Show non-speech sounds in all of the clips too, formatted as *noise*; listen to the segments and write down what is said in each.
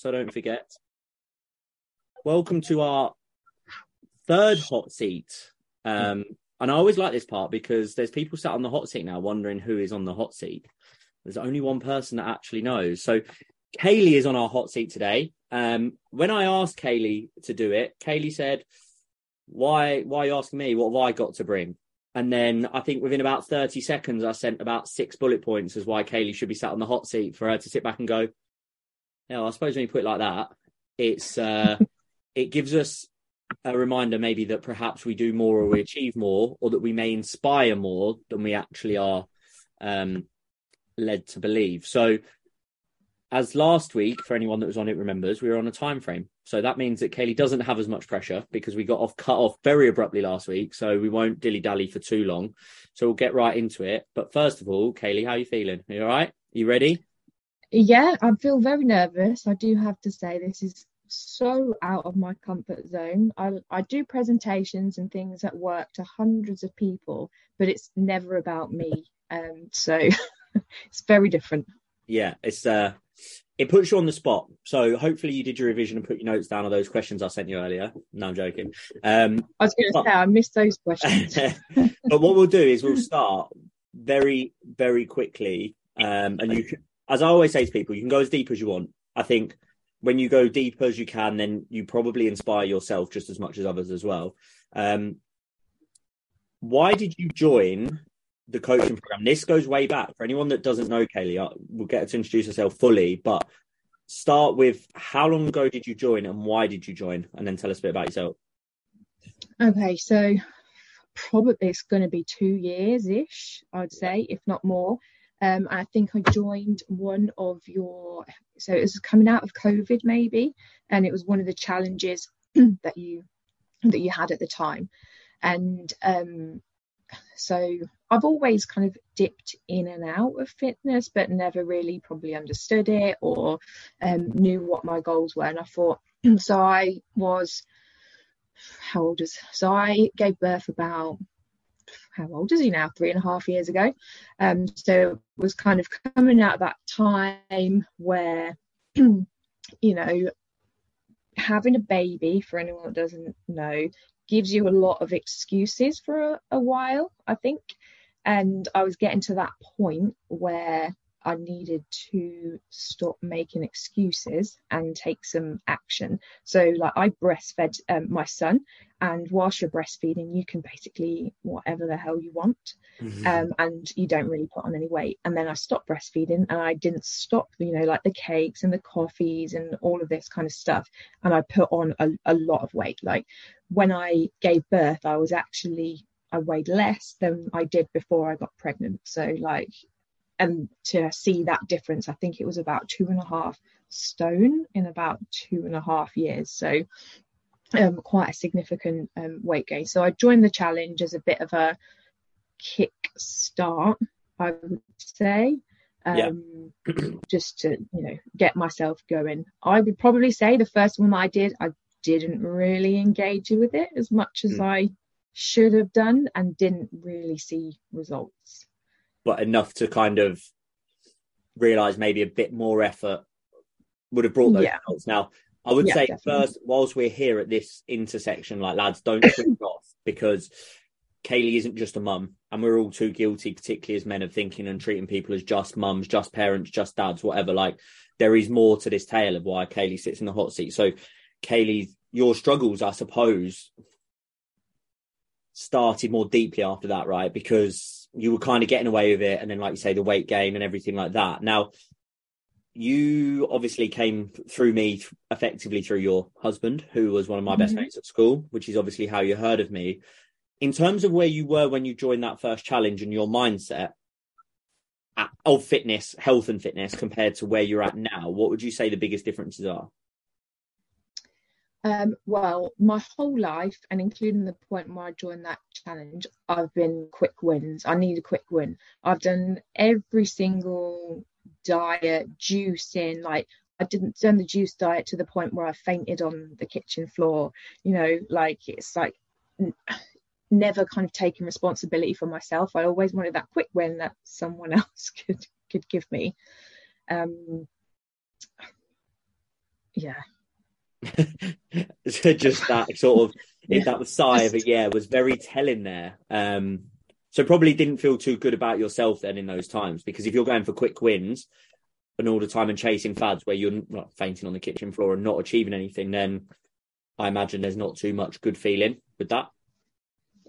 so don't forget. Welcome to our third hot seat. Um, and I always like this part because there's people sat on the hot seat now wondering who is on the hot seat. There's only one person that actually knows. So Kayleigh is on our hot seat today. Um, when I asked Kayleigh to do it, Kayleigh said, "Why? Why you asking me? What have I got to bring?" And then I think within about 30 seconds, I sent about six bullet points as why Kayleigh should be sat on the hot seat for her to sit back and go, "Yeah, I suppose when you put it like that, it's uh, *laughs* it gives us a reminder maybe that perhaps we do more or we achieve more, or that we may inspire more than we actually are um, led to believe." So as last week, for anyone that was on it remembers, we were on a time frame. So that means that Kayleigh doesn't have as much pressure because we got off cut off very abruptly last week. So we won't dilly dally for too long. So we'll get right into it. But first of all, Kayleigh, how are you feeling? Are you all right? You ready? Yeah, I feel very nervous. I do have to say this is so out of my comfort zone. I I do presentations and things at work to hundreds of people, but it's never about me. Um, so *laughs* it's very different. Yeah, it's uh it puts you on the spot. So hopefully you did your revision and put your notes down on those questions I sent you earlier. No, I'm joking. Um, I was going to say I missed those questions. *laughs* but what we'll do is we'll start very, very quickly. Um, and you, as I always say to people, you can go as deep as you want. I think when you go deep as you can, then you probably inspire yourself just as much as others as well. Um, why did you join the coaching program. This goes way back. For anyone that doesn't know Kayleigh, uh, we'll get to introduce herself fully, but start with how long ago did you join and why did you join? And then tell us a bit about yourself. Okay, so probably it's going to be two years ish, I'd say, if not more. Um, I think I joined one of your, so it was coming out of COVID maybe, and it was one of the challenges *clears throat* that you that you had at the time, and um, so I've always kind of dipped in and out of fitness, but never really probably understood it or um, knew what my goals were. And I thought, *clears throat* so I was, how old is, so I gave birth about, how old is he now? Three and a half years ago. Um, so it was kind of coming out of that time where, *clears throat* you know, having a baby, for anyone that doesn't know, gives you a lot of excuses for a, a while, I think. And I was getting to that point where I needed to stop making excuses and take some action. So, like, I breastfed um, my son, and whilst you're breastfeeding, you can basically whatever the hell you want, mm-hmm. um, and you don't really put on any weight. And then I stopped breastfeeding, and I didn't stop, you know, like the cakes and the coffees and all of this kind of stuff. And I put on a, a lot of weight. Like, when I gave birth, I was actually I weighed less than I did before I got pregnant. So, like, and to see that difference, I think it was about two and a half stone in about two and a half years. So um, quite a significant um, weight gain. So I joined the challenge as a bit of a kick start, I would say. Um, yeah. *clears throat* just to you know get myself going. I would probably say the first one I did, I didn't really engage with it as much as mm. I should have done, and didn't really see results but enough to kind of realize maybe a bit more effort would have brought those yeah. results. Now, I would yeah, say definitely. first, whilst we're here at this intersection, like lads, don't switch *laughs* off because Kayleigh isn't just a mum, and we're all too guilty, particularly as men, of thinking and treating people as just mums, just parents, just dads, whatever. Like there is more to this tale of why Kayleigh sits in the hot seat. So, Kayleigh, your struggles, I suppose, started more deeply after that, right? Because you were kind of getting away with it, and then, like you say, the weight gain and everything like that. Now, you obviously came through me effectively through your husband, who was one of my mm-hmm. best mates at school, which is obviously how you heard of me. In terms of where you were when you joined that first challenge and your mindset of fitness, health and fitness compared to where you're at now, what would you say the biggest differences are? Um, well, my whole life, and including the point where I joined that challenge, I've been quick wins. I need a quick win. I've done every single diet, juicing, like I didn't done the juice diet to the point where I fainted on the kitchen floor. You know, like it's like n- never kind of taking responsibility for myself. I always wanted that quick win that someone *laughs* else could could give me. Um, yeah. *laughs* just that sort of yeah. that was sigh of a yeah was very telling there. Um, so probably didn't feel too good about yourself then in those times because if you're going for quick wins and all the time and chasing fads where you're not fainting on the kitchen floor and not achieving anything, then I imagine there's not too much good feeling with that.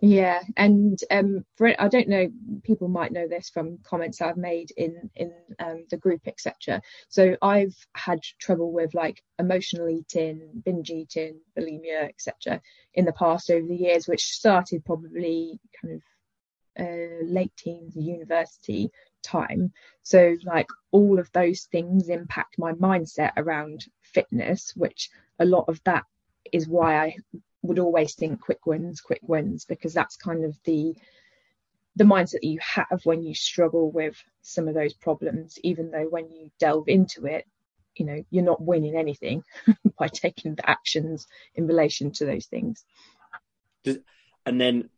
Yeah, and um, for I don't know, people might know this from comments I've made in in um, the group, etc. So I've had trouble with like emotional eating, binge eating, bulimia, etc. in the past over the years, which started probably kind of uh, late teens, university time. So like all of those things impact my mindset around fitness, which a lot of that is why I would always think quick wins, quick wins, because that's kind of the the mindset that you have when you struggle with some of those problems, even though when you delve into it, you know, you're not winning anything *laughs* by taking the actions in relation to those things. And then,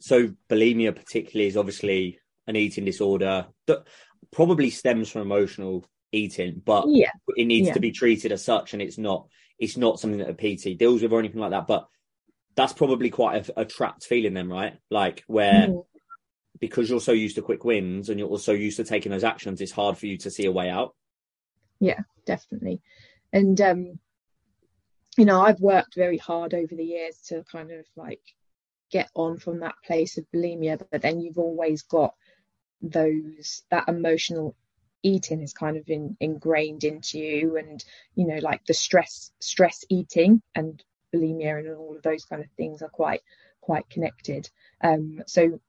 so bulimia particularly is obviously an eating disorder that probably stems from emotional eating, but yeah. it needs yeah. to be treated as such, and it's not it's not something that a PT deals with or anything like that. But that's probably quite a, a trapped feeling, then, right? Like where mm. because you're so used to quick wins and you're also used to taking those actions, it's hard for you to see a way out. Yeah, definitely. And um, you know, I've worked very hard over the years to kind of like get on from that place of bulimia, but then you've always got those that emotional eating is kind of in, ingrained into you and you know like the stress stress eating and bulimia and all of those kind of things are quite quite connected. Um, so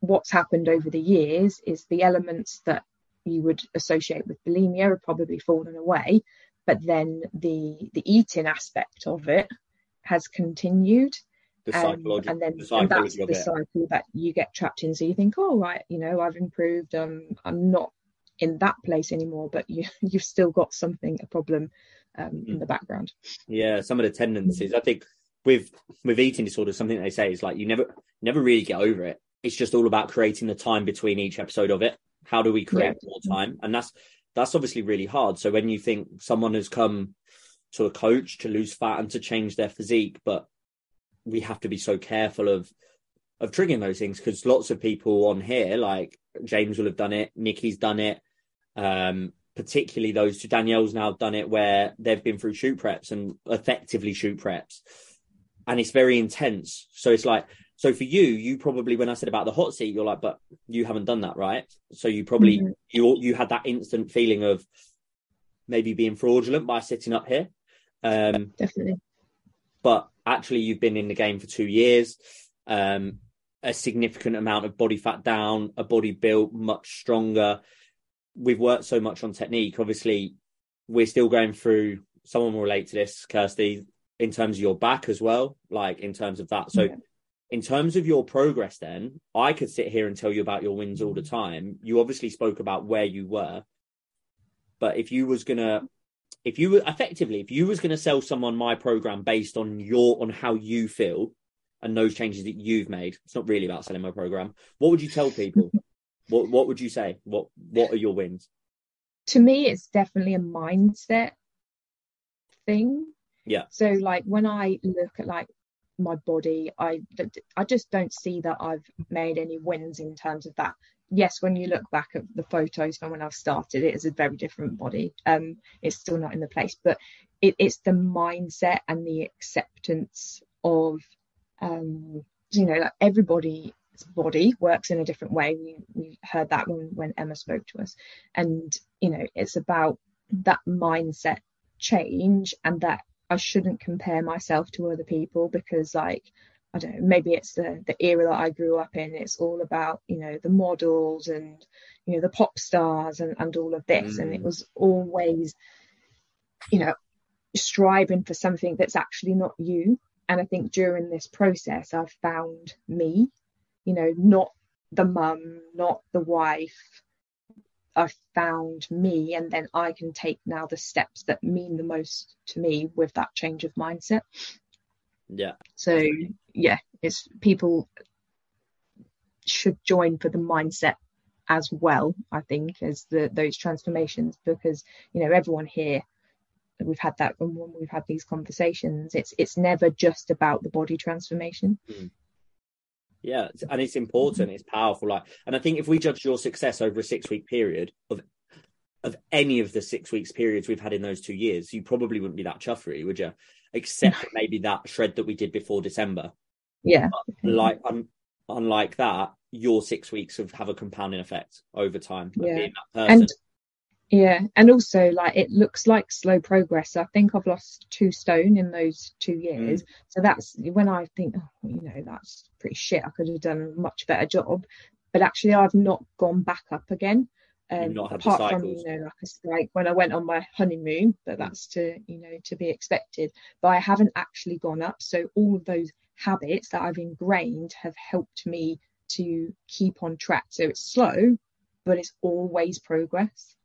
what's happened over the years is the elements that you would associate with bulimia are probably fallen away but then the the eating aspect of it has continued the um, and then the and that's the cycle that you get trapped in. So you think oh right you know i've improved. Um i'm not in that place anymore, but you *laughs* you've still got something a problem um, in the background. Yeah, some of the tendencies. I think with with eating disorders, something they say is like you never never really get over it. It's just all about creating the time between each episode of it. How do we create yeah. more time? And that's that's obviously really hard. So when you think someone has come to a coach to lose fat and to change their physique, but we have to be so careful of of triggering those things because lots of people on here, like James will have done it, Nikki's done it, um, particularly those two. Danielle's now done it where they've been through shoot preps and effectively shoot preps, and it's very intense. So it's like, so for you, you probably when I said about the hot seat, you're like, but you haven't done that, right? So you probably mm-hmm. you you had that instant feeling of maybe being fraudulent by sitting up here. Um, Definitely. But actually, you've been in the game for two years. Um, a significant amount of body fat down, a body built much stronger. We've worked so much on technique. Obviously, we're still going through. Someone will relate to this, Kirsty, in terms of your back as well, like in terms of that. So, yeah. in terms of your progress, then I could sit here and tell you about your wins all the time. You obviously spoke about where you were, but if you was gonna, if you were effectively, if you was gonna sell someone my program based on your on how you feel, and those changes that you've made. It's not really about selling my program. What would you tell people? *laughs* what What would you say? What What are your wins? To me, it's definitely a mindset thing. Yeah. So like when I look at like my body, I I just don't see that I've made any wins in terms of that. Yes, when you look back at the photos from when I've started, it is a very different body. Um, it's still not in the place, but it, it's the mindset and the acceptance of um, you know, like everybody's body works in a different way. We, we heard that when, when Emma spoke to us. And, you know, it's about that mindset change and that I shouldn't compare myself to other people because, like, I don't know, maybe it's the, the era that I grew up in. It's all about, you know, the models and, you know, the pop stars and, and all of this. Mm. And it mm. was always, you know, striving for something that's actually not you and I think during this process, I've found me, you know, not the mum, not the wife. I've found me, and then I can take now the steps that mean the most to me with that change of mindset. Yeah. So, yeah, it's people should join for the mindset as well, I think, as the those transformations because, you know, everyone here we've had that and when we've had these conversations. It's it's never just about the body transformation. Mm. Yeah, and it's important. It's powerful. Like, and I think if we judge your success over a six week period of of any of the six weeks periods we've had in those two years, you probably wouldn't be that chuffery, would you? Except maybe that shred that we did before December. Yeah. But like, un- unlike that, your six weeks of have a compounding effect over time. Yeah. And yeah, and also like it looks like slow progress. I think I've lost two stone in those two years. Mm. So that's when I think, oh, you know, that's pretty shit. I could have done a much better job. But actually, I've not gone back up again. Um, apart from you know, like a strike when I went on my honeymoon, but mm. that's to you know to be expected. But I haven't actually gone up. So all of those habits that I've ingrained have helped me to keep on track. So it's slow, but it's always progress.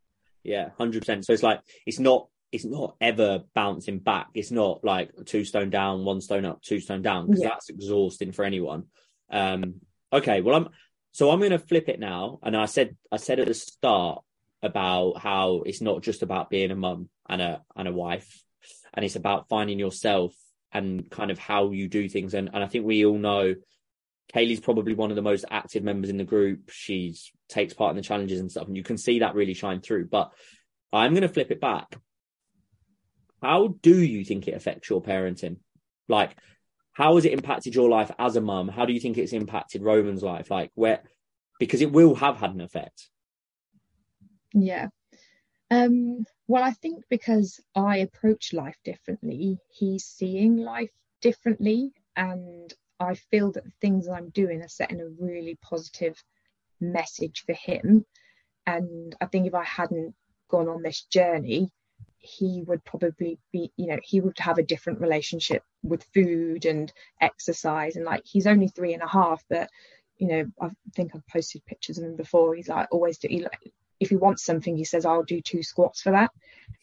Yeah, hundred percent. So it's like it's not it's not ever bouncing back. It's not like two stone down, one stone up, two stone down because yeah. that's exhausting for anyone. Um, okay, well I'm so I'm going to flip it now, and I said I said at the start about how it's not just about being a mum and a and a wife, and it's about finding yourself and kind of how you do things. And and I think we all know Kayleigh's probably one of the most active members in the group. She takes part in the challenges and stuff, and you can see that really shine through. But I'm going to flip it back. How do you think it affects your parenting? Like, how has it impacted your life as a mum? How do you think it's impacted Roman's life? Like, where, because it will have had an effect. Yeah. Um, well, I think because I approach life differently, he's seeing life differently. And I feel that the things I'm doing are setting a really positive message for him. And I think if I hadn't gone on this journey, he would probably be, you know, he would have a different relationship with food and exercise. And like, he's only three and a half, but, you know, I think I've posted pictures of him before. He's like, always do, he, like, if he wants something, he says, I'll do two squats for that.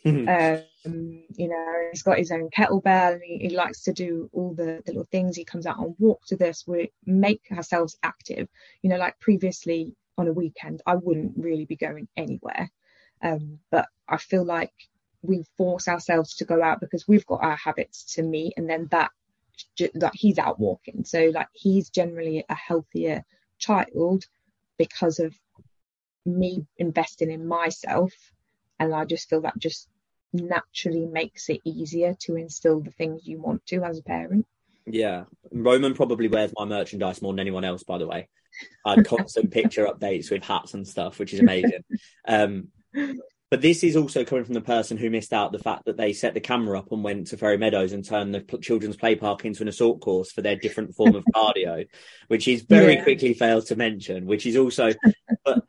Mm-hmm. Um, you know, he's got his own kettlebell and he, he, likes to do all the, the little things. He comes out on walks with us. We make ourselves active. You know, like previously on a weekend, I wouldn't really be going anywhere. Um, but I feel like we force ourselves to go out because we've got our habits to meet and then that that he's out walking so like he's generally a healthier child because of me investing in myself and i just feel that just naturally makes it easier to instill the things you want to as a parent. Yeah. Roman probably wears my merchandise more than anyone else by the way. Had constant picture *laughs* updates with hats and stuff which is amazing. Um but this is also coming from the person who missed out the fact that they set the camera up and went to Ferry Meadows and turned the children's play park into an assault course for their different form of *laughs* cardio, which is very yeah. quickly failed to mention, which is also, but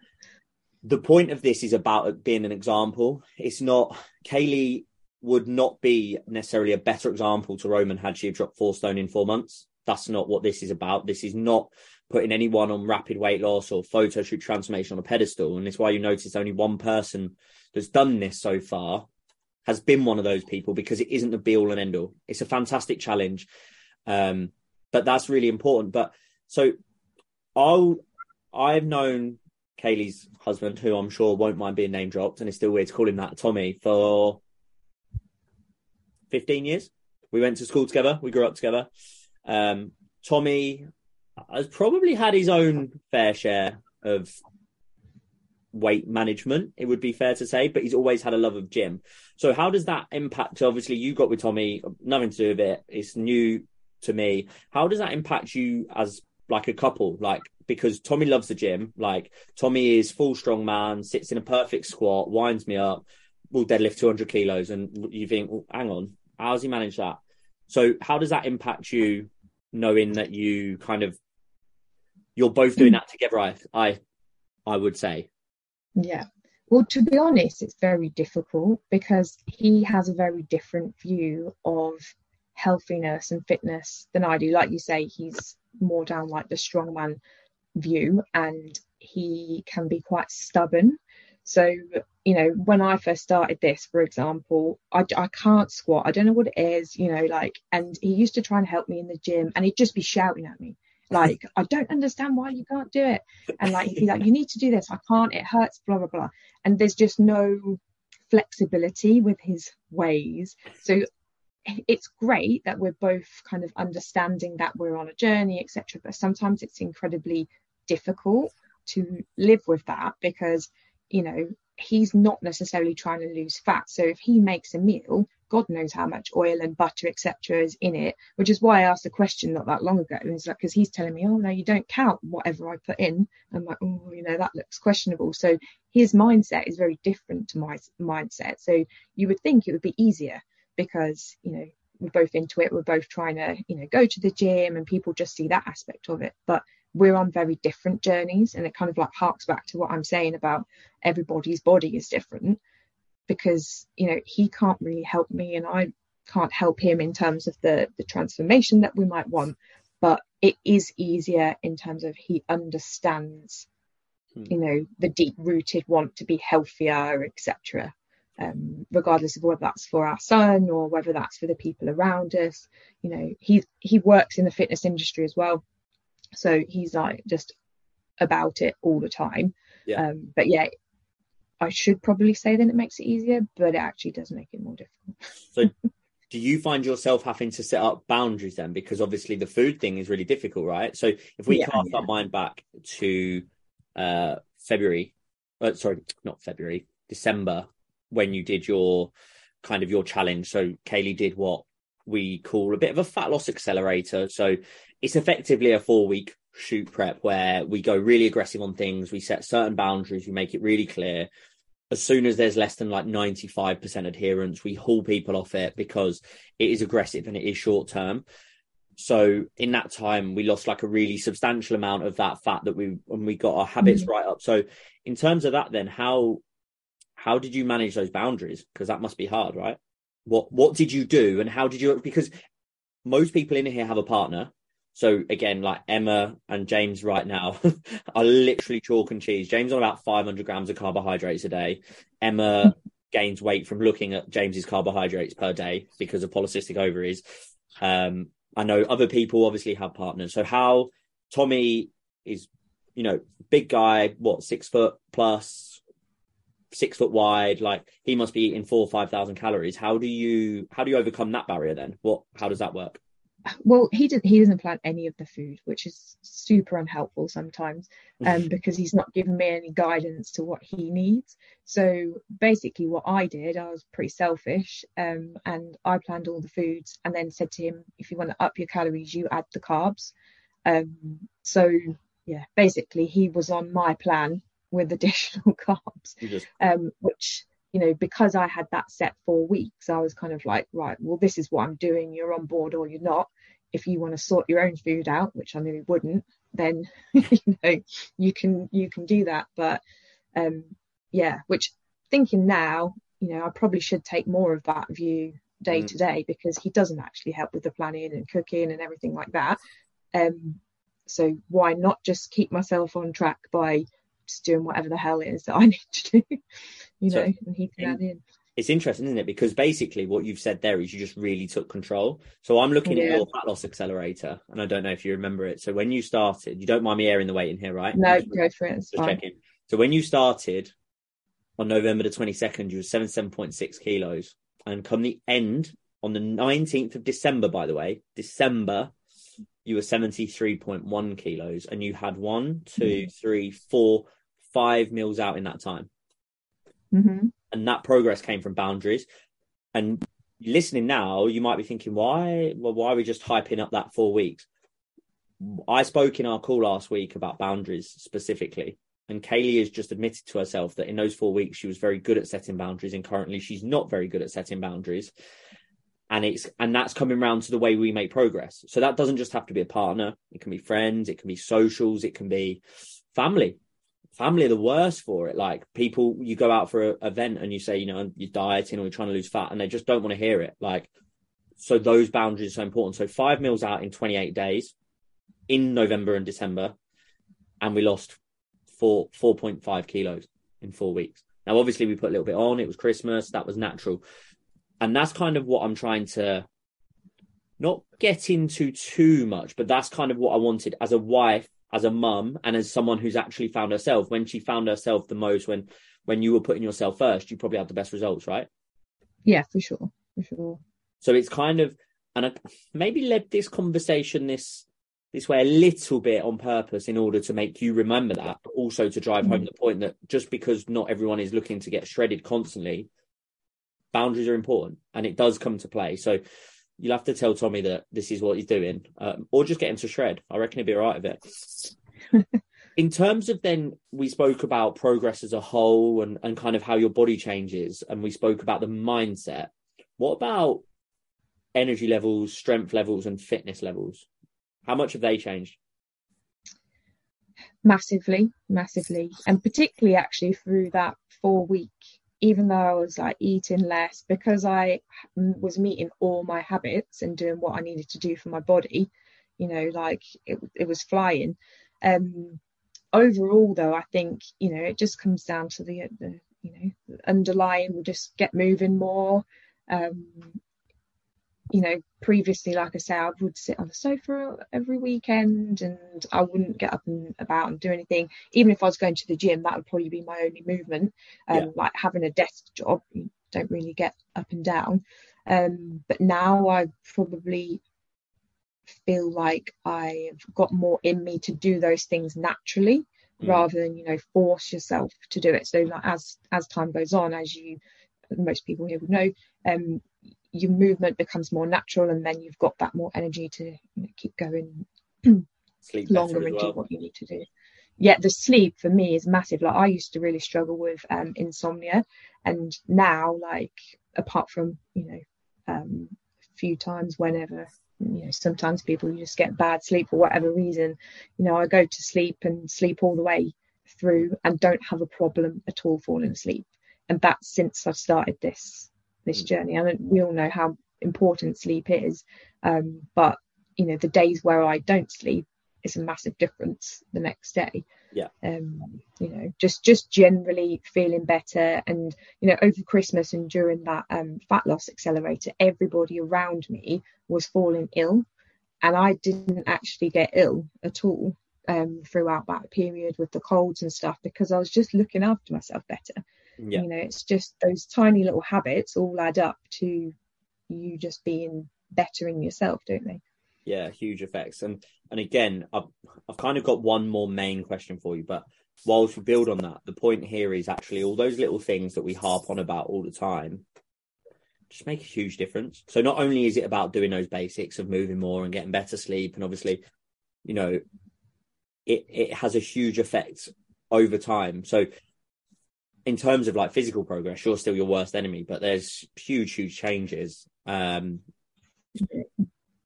the point of this is about being an example. It's not, Kayleigh would not be necessarily a better example to Roman had she dropped four stone in four months. That's not what this is about. This is not putting anyone on rapid weight loss or photo shoot transformation on a pedestal. And it's why you notice only one person that's done this so far has been one of those people because it isn't the be all and end all. It's a fantastic challenge. Um, but that's really important. But so I'll, I've known Kayleigh's husband, who I'm sure won't mind being name dropped, and it's still weird to call him that, Tommy, for 15 years. We went to school together. We grew up together. Um, Tommy has probably had his own fair share of weight management, it would be fair to say, but he's always had a love of gym. So how does that impact? Obviously, you got with Tommy, nothing to do with it. It's new to me. How does that impact you as like a couple? Like because Tommy loves the gym. Like Tommy is full strong man, sits in a perfect squat, winds me up, will deadlift 200 kilos, and you think, well, hang on, how's he manage that? So how does that impact you, knowing that you kind of you're both doing that together? I I I would say. Yeah. Well, to be honest, it's very difficult because he has a very different view of healthiness and fitness than I do. Like you say, he's more down like the strongman view and he can be quite stubborn. So, you know, when I first started this, for example, I, I can't squat. I don't know what it is, you know, like, and he used to try and help me in the gym and he'd just be shouting at me like, I don't understand why you can't do it. And like, he'd be like, you need to do this. I can't, it hurts, blah, blah, blah. And there's just no flexibility with his ways. So it's great that we're both kind of understanding that we're on a journey, etc. But sometimes it's incredibly difficult to live with that because, you know, he's not necessarily trying to lose fat. So if he makes a meal, God knows how much oil and butter, etc., is in it, which is why I asked the question not that long ago. And like, because he's telling me, oh, no, you don't count whatever I put in. I'm like, oh, you know, that looks questionable. So his mindset is very different to my mindset. So you would think it would be easier because, you know, we're both into it. We're both trying to, you know, go to the gym and people just see that aspect of it. But we're on very different journeys. And it kind of like harks back to what I'm saying about everybody's body is different because you know he can't really help me and I can't help him in terms of the the transformation that we might want but it is easier in terms of he understands hmm. you know the deep rooted want to be healthier etc um, regardless of whether that's for our son or whether that's for the people around us you know he he works in the fitness industry as well so he's like just about it all the time yeah. Um, but yeah I should probably say that it makes it easier, but it actually does make it more difficult. so, *laughs* do you find yourself having to set up boundaries then? Because obviously the food thing is really difficult, right? So, if we yeah, cast yeah. our mind back to uh, February, uh, sorry, not February, December, when you did your kind of your challenge. So, Kayleigh did what we call a bit of a fat loss accelerator. So, it's effectively a four week shoot prep where we go really aggressive on things, we set certain boundaries, we make it really clear. As soon as there's less than like 95% adherence, we haul people off it because it is aggressive and it is short term. So in that time, we lost like a really substantial amount of that fat that we when we got our habits mm-hmm. right up. So in terms of that, then how how did you manage those boundaries? Because that must be hard, right? What what did you do and how did you? Because most people in here have a partner so again, like Emma and James right now *laughs* are literally chalk and cheese. James on about 500 grams of carbohydrates a day. Emma *laughs* gains weight from looking at James's carbohydrates per day because of polycystic ovaries. Um, I know other people obviously have partners. So how Tommy is, you know, big guy, what six foot plus, six foot wide. Like he must be eating four or five thousand calories. How do you how do you overcome that barrier then? What how does that work? well he did he doesn't plan any of the food which is super unhelpful sometimes um because he's not giving me any guidance to what he needs so basically what i did i was pretty selfish um and i planned all the foods and then said to him if you want to up your calories you add the carbs um so yeah basically he was on my plan with additional *laughs* carbs just... um which you know, because I had that set four weeks, I was kind of like, right, well, this is what I'm doing. You're on board or you're not. If you want to sort your own food out, which I knew wouldn't, then *laughs* you know you can you can do that. But um, yeah, which thinking now, you know, I probably should take more of that view day mm. to day because he doesn't actually help with the planning and cooking and everything like that. Um, so why not just keep myself on track by just doing whatever the hell it is that I *laughs* need to do? you know, and he can add in. It's interesting, isn't it? Because basically, what you've said there is you just really took control. So I'm looking yeah. at your fat loss accelerator, and I don't know if you remember it. So when you started, you don't mind me airing the weight in here, right? No, go for it. It's just checking. So when you started on November the 22nd, you were 77.6 kilos, and come the end on the 19th of December, by the way, December, you were 73.1 kilos, and you had one, two, mm-hmm. three, four, five meals out in that time. Mm-hmm. And that progress came from boundaries. And listening now, you might be thinking, why? Well, why are we just hyping up that four weeks? I spoke in our call last week about boundaries specifically. And Kayleigh has just admitted to herself that in those four weeks, she was very good at setting boundaries. And currently, she's not very good at setting boundaries. And it's, and that's coming around to the way we make progress. So that doesn't just have to be a partner. It can be friends. It can be socials. It can be family family are the worst for it. Like people, you go out for an event and you say, you know, you're dieting or you're trying to lose fat, and they just don't want to hear it. Like, so those boundaries are so important. So five meals out in 28 days in November and December, and we lost four 4.5 kilos in four weeks. Now, obviously, we put a little bit on. It was Christmas. That was natural, and that's kind of what I'm trying to not get into too much, but that's kind of what I wanted as a wife as a mum and as someone who's actually found herself when she found herself the most when when you were putting yourself first, you probably had the best results, right? Yeah, for sure, for sure. So it's kind of, and I maybe led this conversation this this way a little bit on purpose in order to make you remember that, but also to drive mm-hmm. home the point that just because not everyone is looking to get shredded constantly, boundaries are important, and it does come to play. So you'll have to tell Tommy that this is what he's doing, um, or just get him to shred. I reckon he'd be right with it. *laughs* in terms of then, we spoke about progress as a whole and, and kind of how your body changes, and we spoke about the mindset. What about energy levels, strength levels, and fitness levels? How much have they changed? Massively, massively, and particularly actually through that four week even though I was like eating less because I was meeting all my habits and doing what I needed to do for my body, you know, like it, it was flying. Um, overall, though, I think you know it just comes down to the, the you know underlying. We just get moving more. Um, you know, previously, like I say, I would sit on the sofa every weekend and I wouldn't get up and about and do anything. Even if I was going to the gym, that would probably be my only movement. Um, yeah. Like having a desk job, you don't really get up and down. Um, but now I probably feel like I've got more in me to do those things naturally mm. rather than, you know, force yourself to do it. So like as as time goes on, as you most people here would know, um, your movement becomes more natural and then you've got that more energy to you know, keep going *clears throat* longer and well. do what you need to do. Yeah the sleep for me is massive. Like i used to really struggle with um, insomnia and now like apart from you know um, a few times whenever you know sometimes people just get bad sleep for whatever reason you know i go to sleep and sleep all the way through and don't have a problem at all falling asleep. And that's since i've started this this mm. journey. I mean, we all know how important sleep is, um, but you know, the days where I don't sleep is a massive difference the next day. Yeah. Um, you know, just just generally feeling better, and you know, over Christmas and during that um, fat loss accelerator, everybody around me was falling ill, and I didn't actually get ill at all um, throughout that period with the colds and stuff because I was just looking after myself better. Yeah. You know, it's just those tiny little habits all add up to you just being better in yourself, don't they? Yeah, huge effects. And and again, I've I've kind of got one more main question for you, but whilst we build on that, the point here is actually all those little things that we harp on about all the time just make a huge difference. So not only is it about doing those basics of moving more and getting better sleep, and obviously, you know, it it has a huge effect over time. So in terms of like physical progress, you're still your worst enemy, but there's huge, huge changes. Um,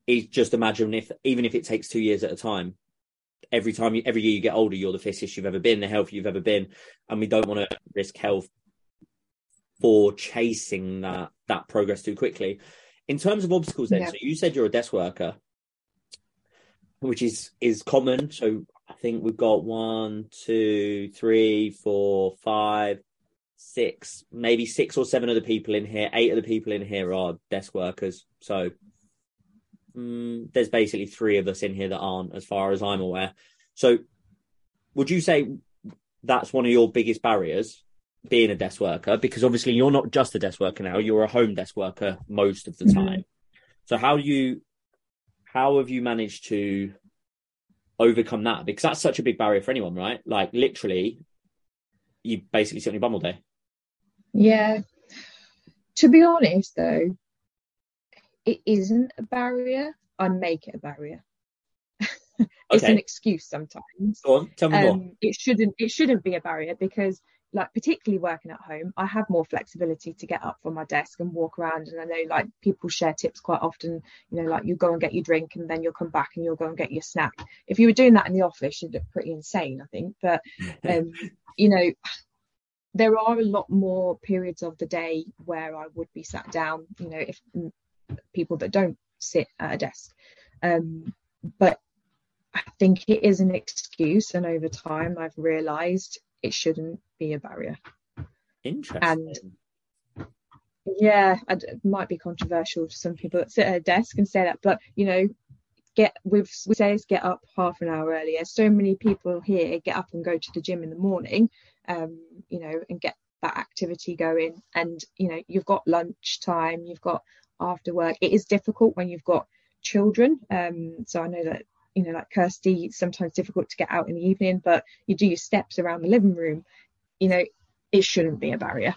just imagine if even if it takes two years at a time, every time you, every year you get older, you're the fittest you've ever been, the healthiest you've ever been, and we don't want to risk health for chasing that that progress too quickly. In terms of obstacles, then, yeah. so you said you're a desk worker, which is is common. So I think we've got one, two, three, four, five, six, maybe six or seven of the people in here, eight of the people in here are desk workers. So mm, there's basically three of us in here that aren't, as far as I'm aware. So would you say that's one of your biggest barriers, being a desk worker? Because obviously you're not just a desk worker now, you're a home desk worker most of the mm-hmm. time. So how do you, how have you managed to overcome that? Because that's such a big barrier for anyone, right? Like literally, you basically sit on your bum all day. Yeah. To be honest, though, it isn't a barrier. I make it a barrier. *laughs* it's okay. an excuse sometimes. Go on, tell me um, more. It shouldn't. It shouldn't be a barrier because, like, particularly working at home, I have more flexibility to get up from my desk and walk around. And I know, like, people share tips quite often. You know, like you go and get your drink, and then you'll come back and you'll go and get your snack. If you were doing that in the office, you'd look pretty insane, I think. But, *laughs* um, you know, there are a lot more periods of the day where I would be sat down, you know, if mm, people that don't sit at a desk. Um, but I think it is an excuse, and over time, I've realised it shouldn't be a barrier. Interesting. And yeah, it might be controversial to some people that sit at a desk and say that, but you know, get with we say is get up half an hour earlier. So many people here get up and go to the gym in the morning um, you know, and get that activity going. And you know, you've got lunch time, you've got after work. It is difficult when you've got children. Um, so I know that you know, like Kirsty, it's sometimes difficult to get out in the evening, but you do your steps around the living room. You know, it shouldn't be a barrier.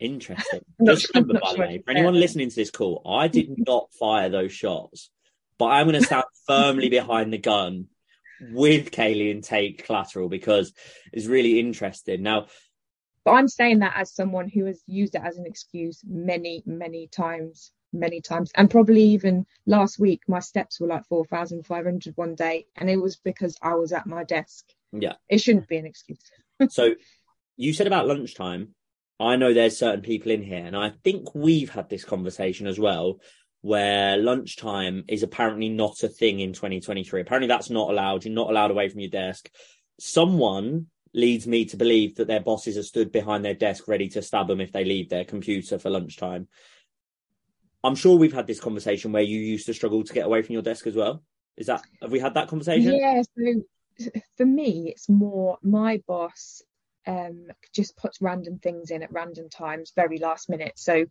Interesting. *laughs* Just remember, by the way, for anyone listening to this call, I did *laughs* not fire those shots, but I'm going to stand firmly behind the gun with Kayleigh and take collateral because it's really interesting. Now, but I'm saying that as someone who has used it as an excuse many, many times, many times, and probably even last week, my steps were like 4,500 one day, and it was because I was at my desk. Yeah, it shouldn't be an excuse. *laughs* so, you said about lunchtime. I know there's certain people in here, and I think we've had this conversation as well, where lunchtime is apparently not a thing in 2023. Apparently, that's not allowed. You're not allowed away from your desk. Someone leads me to believe that their bosses are stood behind their desk ready to stab them if they leave their computer for lunchtime. I'm sure we've had this conversation where you used to struggle to get away from your desk as well. Is that have we had that conversation? Yeah. So for me, it's more my boss um, just puts random things in at random times, very last minute. So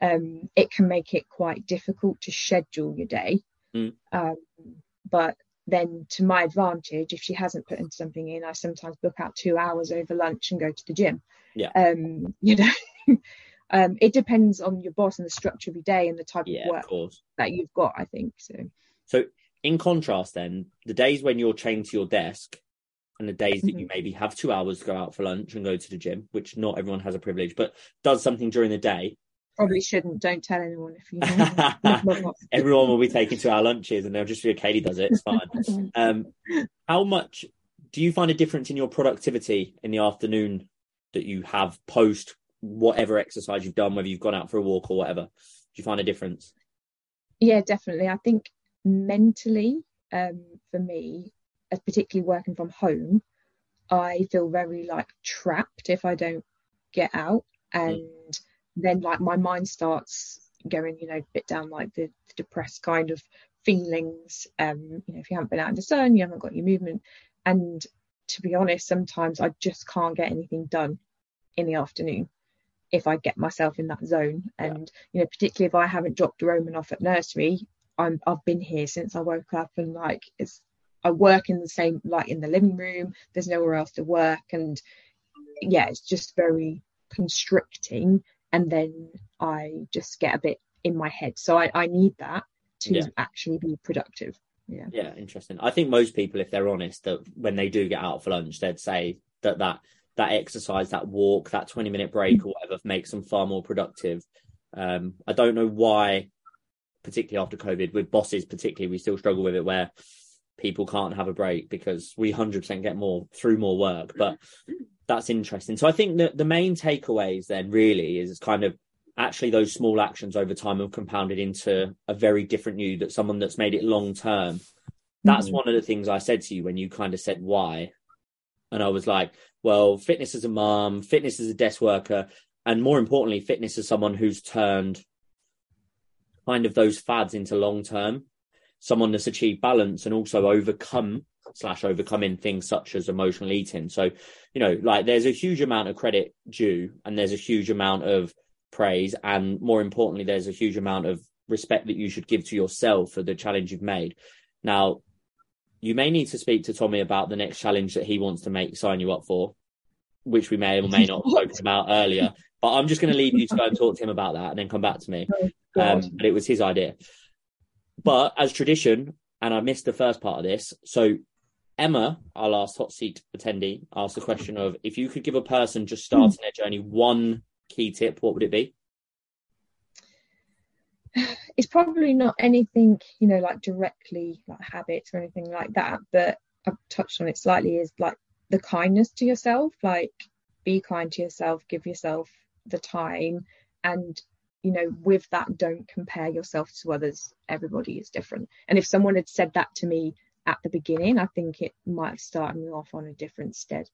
um, it can make it quite difficult to schedule your day. Mm. Um, but then, to my advantage, if she hasn't put in something in, I sometimes book out two hours over lunch and go to the gym. Yeah. Um, you know, *laughs* um, it depends on your boss and the structure of your day and the type yeah, of work of that you've got. I think so. So, in contrast, then the days when you're chained to your desk and the days that you mm-hmm. maybe have two hours to go out for lunch and go to the gym, which not everyone has a privilege, but does something during the day. Probably shouldn't. Don't tell anyone if you know. *laughs* everyone will be taken to our lunches and they'll just be okay, Katie does it. It's fine. *laughs* um, how much do you find a difference in your productivity in the afternoon that you have post whatever exercise you've done, whether you've gone out for a walk or whatever? Do you find a difference? Yeah, definitely. I think mentally, um, for me, particularly working from home, I feel very like trapped if I don't get out. And mm. then like my mind starts going, you know, a bit down like the, the depressed kind of feelings. Um, you know, if you haven't been out in the sun, you haven't got your movement. And to be honest, sometimes I just can't get anything done in the afternoon if I get myself in that zone. And, yeah. you know, particularly if I haven't dropped Roman off at nursery, I'm I've been here since I woke up and like it's I work in the same like in the living room. There's nowhere else to work, and yeah, it's just very constricting. And then I just get a bit in my head. So I, I need that to yeah. actually be productive. Yeah. Yeah, interesting. I think most people, if they're honest, that when they do get out for lunch, they'd say that that that exercise, that walk, that 20 minute break or whatever makes them far more productive. Um, I don't know why, particularly after COVID, with bosses, particularly, we still struggle with it where people can't have a break because we 100% get more through more work. But that's interesting. So I think that the main takeaways then really is kind of actually those small actions over time have compounded into a very different you that someone that's made it long term. That's mm-hmm. one of the things I said to you when you kind of said why. And I was like, well, fitness as a mom, fitness as a desk worker, and more importantly, fitness as someone who's turned kind of those fads into long term someone that's achieved balance and also overcome slash overcoming things such as emotional eating. So, you know, like there's a huge amount of credit due and there's a huge amount of praise. And more importantly, there's a huge amount of respect that you should give to yourself for the challenge you've made. Now, you may need to speak to Tommy about the next challenge that he wants to make sign you up for, which we may or may not *laughs* have spoken about earlier. But I'm just going to leave you to go and talk to him about that and then come back to me. Oh, um, but it was his idea. But as tradition, and I missed the first part of this, so Emma, our last hot seat attendee, asked the question of if you could give a person just starting mm. their journey one key tip, what would it be? It's probably not anything, you know, like directly like habits or anything like that, but I've touched on it slightly is like the kindness to yourself, like be kind to yourself, give yourself the time and you know, with that, don't compare yourself to others. Everybody is different. And if someone had said that to me at the beginning, I think it might have started me off on a different stead.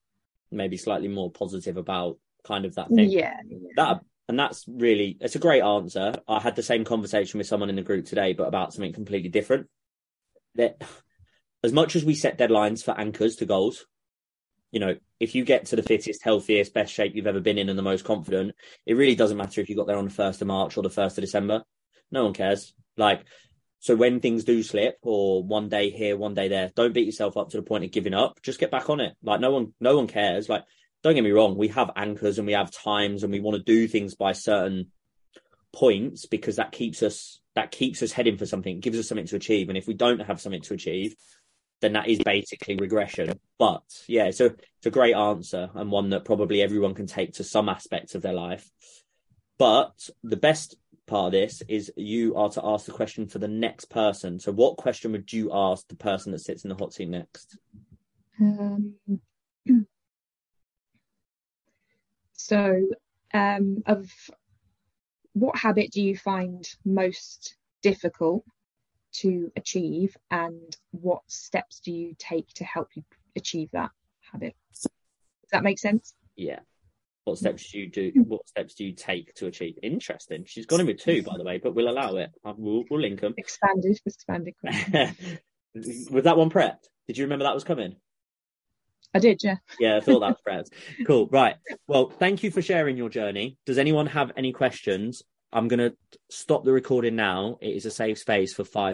Maybe slightly more positive about kind of that thing. Yeah. yeah. That and that's really it's a great answer. I had the same conversation with someone in the group today, but about something completely different. That *sighs* as much as we set deadlines for anchors to goals, you know, if you get to the fittest, healthiest, best shape you've ever been in and the most confident, it really doesn't matter if you got there on the 1st of March or the 1st of December. No one cares. Like, so when things do slip or one day here, one day there, don't beat yourself up to the point of giving up. Just get back on it. Like, no one, no one cares. Like, don't get me wrong. We have anchors and we have times and we want to do things by certain points because that keeps us, that keeps us heading for something, gives us something to achieve. And if we don't have something to achieve, then that is basically regression. But yeah, so it's a great answer and one that probably everyone can take to some aspects of their life. But the best part of this is you are to ask the question for the next person. So, what question would you ask the person that sits in the hot seat next? Um, *clears throat* so, um, of what habit do you find most difficult to achieve and what steps do you take to help you achieve that habit does that make sense yeah what steps do you do hmm. what steps do you take to achieve interesting she's gone in with two by the way but we'll allow it we'll, we'll link them expanded *laughs* expanded *laughs* was that one prepped did you remember that was coming I did, yeah. yeah, I thought that was *laughs* prepped. Cool. Right. Well, thank you for sharing your journey. Does anyone have any questions? I'm going to stop the recording now. It is a safe space for five